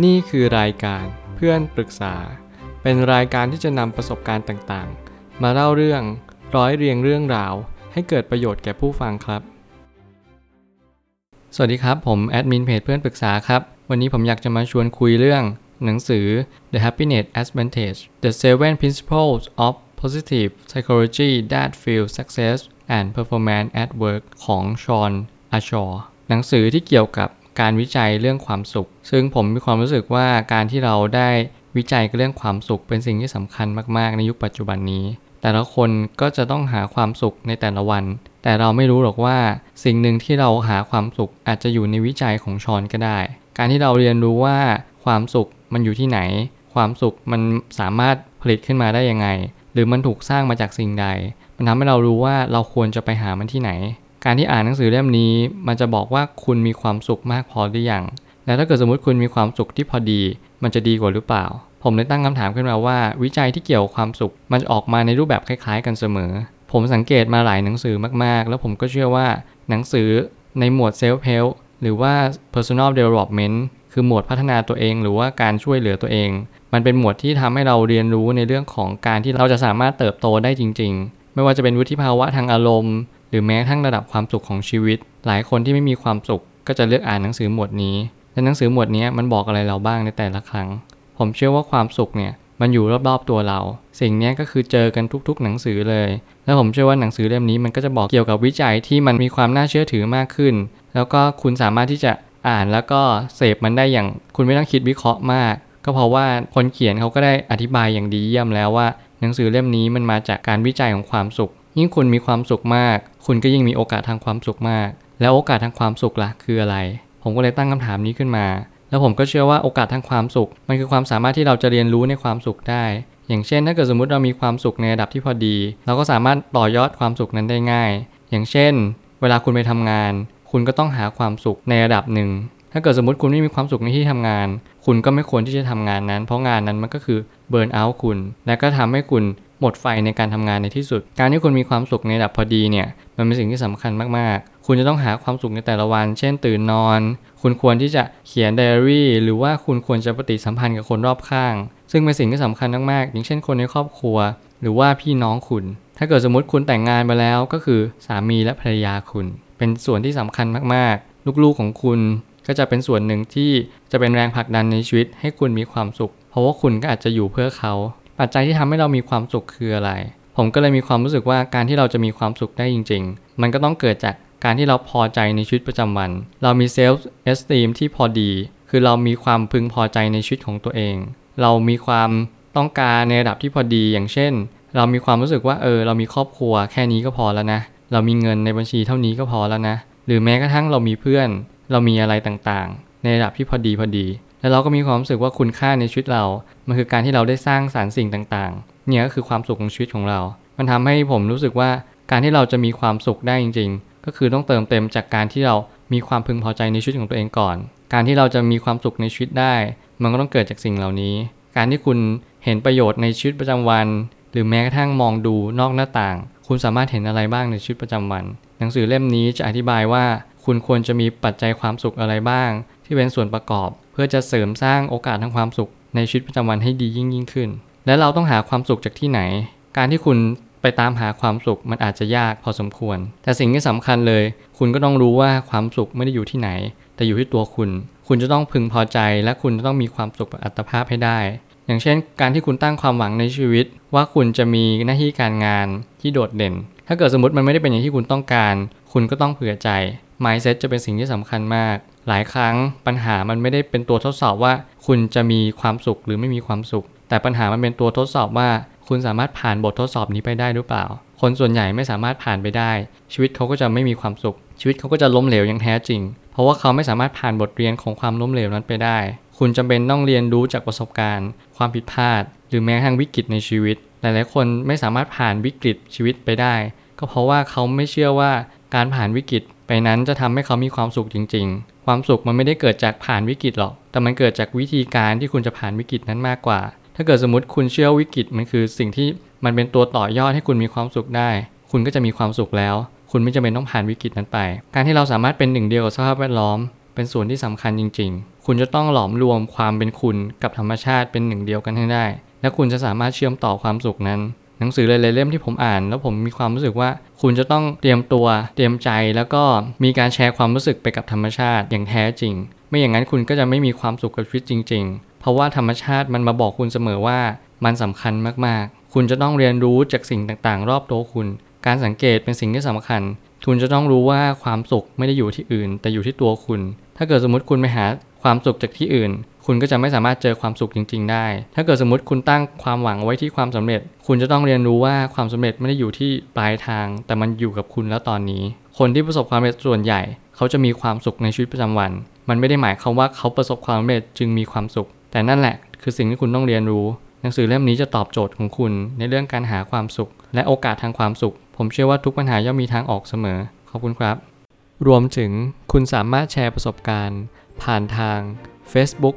นี่คือรายการเพื่อนปรึกษา เป็นรายการที่จะนำประสบการณ์ต่างๆ มาเล่าเรื่องร้อยเรียงเรื่องราว ให้เกิดประโยชน์แก่ผู้ฟังครับ สวัสดีครับ ผมแอดมินเพจเพื่อนปรึกษาครับ วันนี้ผมอยากจะมาชวนคุยเรื่อง หนังสือ The Happiness Advantage The Seven Principles of Positive Psychology That Fuel Success and Performance at Work ของชอนอาชอหนังสือที่เกี่ยวกับ การวิจัยเรื่องความสุข ซึ่งผมมีความรู้สึกว่าการที่เราได้วิจัยเรื่องความสุขเป็นสิ่งที่สำคัญมาก ๆ ในยุคปัจจุบันนี้ แต่ละคนก็จะต้องหาความสุขในแต่ละวัน แต่เราไม่รู้หรอกว่าสิ่งหนึ่งที่เราหาความสุขอาจจะอยู่ในวิจัยของชอนก็ได้ การที่เราเรียนรู้ว่าความสุขมันอยู่ที่ไหน ความสุขมันสามารถผลิตขึ้นมาได้ยังไง หรือมันถูกสร้างมาจากสิ่งใด มันทำให้เรารู้ว่าเราควรจะไปหามันที่ไหน การที่อ่านหนังสือเล่มนี้ มันจะบอกว่าคุณมีความสุขมากพอหรือยังและถ้าเกิดสมมติคุณมีความสุขที่พอดี มันจะดีกว่าหรือเปล่า ผมเลยตั้งคำถามขึ้นมาว่า วิจัยที่เกี่ยวกับความสุข มันจะออกมาในรูปแบบคล้ายๆ กันเสมอ ผมสังเกตมาหลายหนังสือมากๆ แล้วผมก็เชื่อว่าหนังสือในหมวด self help หรือว่า personal development คือหมวดพัฒนาตัวเอง หรือว่าการช่วยเหลือตัวเอง มันเป็นหมวดที่ทำให้เราเรียนรู้ในเรื่องของการที่เราจะสามารถเติบโตได้จริง ๆ ไม่ว่าจะเป็นวุฒิภาวะทางอารมณ์ หรือแม้กระทั่งระดับความสุขของชีวิต หลายคนที่ไม่มีความสุข ก็จะเลือกอ่านหนังสือหมวดนี้และหนังสือหมวดนี้มันบอกอะไรเราบ้างในแต่ละครั้ง ผมเชื่อว่าความสุขเนี่ยมันอยู่รอบๆตัวเรา สิ่งนี้ก็คือเจอกันทุกๆ หนังสือเลย แล้วผมเชื่อว่าหนังสือเล่มนี้มันก็จะบอกเกี่ยวกับวิจัยที่มันมีความน่าเชื่อถือมากขึ้น แล้วก็คุณสามารถที่จะอ่านแล้วก็เสพมันได้อย่างคุณไม่ต้องคิดวิเคราะห์มาก ก็เพราะว่าคนเขียนเขาก็ได้อธิบายอย่างดีเยี่ยมแล้วว่า หนังสือเล่มนี้มันมาจากการวิจัยของความสุข ยิ่งคุณมีความสุขมาก คุณก็ยิ่งมีโอกาสทางความสุขมาก แล้วโอกาสทางความสุขล่ะคืออะไร ผมก็เลยตั้งคำถามนี้ขึ้นมา แล้วผมก็เชื่อว่าโอกาสทางความสุข มันคือความสามารถที่เราจะเรียนรู้ในความสุขได้ อย่างเช่น ถ้าเกิดสมมติเรามีความสุขในระดับที่พอดี เราก็สามารถต่อยอดความสุขนั้นได้ง่าย อย่างเช่น เวลาคุณไปทำงาน คุณก็ต้องหาความสุขในระดับหนึ่งถ้าเกิดสมมติคุณไม่มีความสุขในที่ทำงาน คุณก็ไม่ควรที่จะทำงานนั้น เพราะงานนั้นมันก็คือเบิร์นเอาท์คุณ และก็ทำให้คุณ หมดไฟในการทำงานในที่สุด การที่คุณมีความสุขในระดับพอดีเนี่ย มันเป็นสิ่งที่สำคัญมากๆ คุณจะต้องหาความสุขในแต่ละวัน เช่นตื่นนอน คุณควรที่จะเขียนไดอารี่ หรือว่าคุณควรจะปฏิสัมพันธ์กับคนรอบข้าง ซึ่งเป็นสิ่งที่สำคัญมากๆ อย่างเช่นคนในครอบครัว หรือว่าพี่น้องคุณ ถ้าเกิดสมมติคุณแต่งงานไปแล้วก็คือสามีและภรรยาคุณ เป็นส่วนที่สำคัญมากๆ ลูกๆของคุณก็จะเป็นส่วนหนึ่งที่จะเป็นแรงผลักดันในชีวิตให้คุณมีความสุข เพราะว่าคุณก็อาจจะอยู่เพื่อเขา ปัจจัยที่ทำให้เรามีความสุขคืออะไร ผมก็เลยมีความรู้สึกว่าการที่เราจะมีความสุขได้จริง ๆ มันก็ต้องเกิดจากการที่เราพอใจในชีวิตประจำวัน เรามี self-esteem ที่พอดี คือเรามีความพึงพอใจในชีวิตของตัวเอง เรามีความต้องการในระดับที่พอดีอย่างเช่น เรามีความรู้สึกว่าเออ เรามีครอบครัวแค่นี้ก็พอแล้วนะ เรามีเงินในบัญชีเท่านี้ก็พอแล้วนะ หรือแม้กระทั่งเรามีเพื่อน เรามีอะไรต่างๆ ในระดับที่พอดีพอดี แล้วเราก็มีความรู้สึกว่าคุณค่าในชีวิตเรา มันคือการที่เราได้สร้างสารรค์สิ่งต่างๆ เนี่ยก็คือความสุขของชีวิตของเรา มันทำให้ผมรู้สึกว่าการที่เราจะมีความสุขได้จริง ๆ ก็คือต้องเติมเต็มจากการที่เรามีความพึงพอใจในชีวิตของตัวเองก่อน การที่เราจะมีความสุขในชีวิตได้ มันก็ต้องเกิดจากสิ่งเหล่านี้ การที่คุณเห็นประโยชน์ในชีวิตประจำวัน หรือแม้กระทั่งมองดูนอกหน้าต่าง คุณสามารถเห็นอะไรบ้างในชีวิตประจำวัน หนังสือเล่มนี้จะอธิบายว่า คุณควรจะมีปัจจัยความสุขอะไรบ้าง ที่เป็นส่วนประกอบ เพื่อจะเสริมสร้างโอกาสทางความสุขในชีวิตประจำวันให้ดียิ่งยิ่งขึ้น และเราต้องหาความสุขจากที่ไหน การที่คุณไปตามหาความสุขมันอาจจะยากพอสมควร แต่สิ่งที่สำคัญเลย คุณก็ต้องรู้ว่าความสุขไม่ได้อยู่ที่ไหน แต่อยู่ที่ตัวคุณ คุณจะต้องพึงพอใจและคุณจะต้องมีความสุขอัตภาพให้ได้ อย่างเช่น การที่คุณตั้งความหวังในชีวิต ว่าคุณจะมีหน้าที่การงานที่โดดเด่น ถ้าเกิดสมมติมันไม่ได้เป็นอย่างที่คุณต้องการ คุณก็ต้องเผื่อใจ mindset จะเป็นสิ่งที่สำคัญมาก หลายครั้งปัญหามันไม่ได้เป็นตัวทดสอบว่า คุณจะมีความสุขหรือไม่มีความสุข แต่ปัญหามันเป็นตัวทดสอบว่า คุณสามารถผ่านบททดสอบนี้ไปได้หรือเปล่า คนส่วนใหญ่ไม่สามารถผ่านไปได้ ชีวิตเขาก็จะไม่มีความสุข ชีวิตเขาก็จะล้มเหลวอย่างแท้จริง เพราะว่าเขาไม่สามารถผ่านบทเรียนของความล้มเหลวนั้นไปได้ คุณจำเป็นต้องเรียนรู้จากประสบการณ์ ความผิดพลาด หรือแม้กระทั่งวิกฤตในชีวิต หลายๆ คนไม่สามารถผ่านวิกฤตชีวิตไปได้ ก็เพราะว่าเขาไม่เชื่อว่าการผ่านวิกฤต นั้นจะทำให้เขามีความสุขจริง ๆ ความสุขมันไม่ได้เกิดจากผ่านวิกฤตหรอก แต่มันเกิดจากวิธีการที่คุณจะผ่านวิกฤตนั้นมากกว่า ถ้าเกิดสมมติคุณเชื่อวิกฤตมันคือสิ่งที่มันเป็นตัวต่อยอดให้คุณมีความสุขได้ คุณก็จะมีความสุขแล้ว คุณไม่จำเป็นต้องผ่านวิกฤตนั้นไป การที่เราสามารถเป็นหนึ่งเดียวกับสภาพแวดล้อม เป็นส่วนที่สำคัญจริง ๆ คุณจะต้องหลอมรวมความเป็นคุณกับธรรมชาติเป็นหนึ่งเดียวกันให้ได้ และคุณจะสามารถเชื่อมต่อความสุขนั้น หนังสือหลายๆเล่มที่ผมอ่าน แล้วผมมีความรู้สึกว่า คุณจะต้องเตรียมตัวเตรียมใจแล้วก็มีการแชร์ความรู้สึกไปกับธรรมชาติอย่างแท้จริง ไม่อย่างนั้นคุณก็จะไม่มีความสุขกับชีวิตจริง ๆ เพราะว่าธรรมชาติมันมาบอกคุณเสมอว่ามันสำคัญมากๆ คุณจะต้องเรียนรู้จากสิ่งต่างๆ รอบตัวคุณ การสังเกตเป็นสิ่งที่สำคัญ คุณจะต้องรู้ว่าความสุขไม่ได้อยู่ที่อื่น แต่อยู่ที่ตัวคุณ ถ้าเกิดสมมติคุณไปหาความสุขจากที่อื่น คุณก็จะไม่สามารถเจอความสุขจริง ๆ ได้ ถ้าเกิดสมมติคุณตั้งความหวังไว้ที่ความสำเร็จ คุณจะต้องเรียนรู้ว่าความสำเร็จไม่ได้อยู่ที่ปลายทาง แต่มันอยู่กับคุณแล้วตอนนี้ คนที่ประสบความสำเร็จส่วนใหญ่ เขาจะมีความสุขในชีวิตประจำวัน มันไม่ได้หมายความว่าเขาประสบความสำเร็จจึงมีความสุข แต่นั่นแหละ คือสิ่งที่คุณต้องเรียนรู้ หนังสือเล่มนี้จะตอบโจทย์ของคุณในเรื่องการหาความสุข และโอกาสทางความสุข ผมเชื่อว่าทุกปัญหาย่อมมีทางออกเสมอ ขอบคุณครับ รวมถึงคุณสามารถแชร์ประสบการณ์ ผ่านทาง Facebook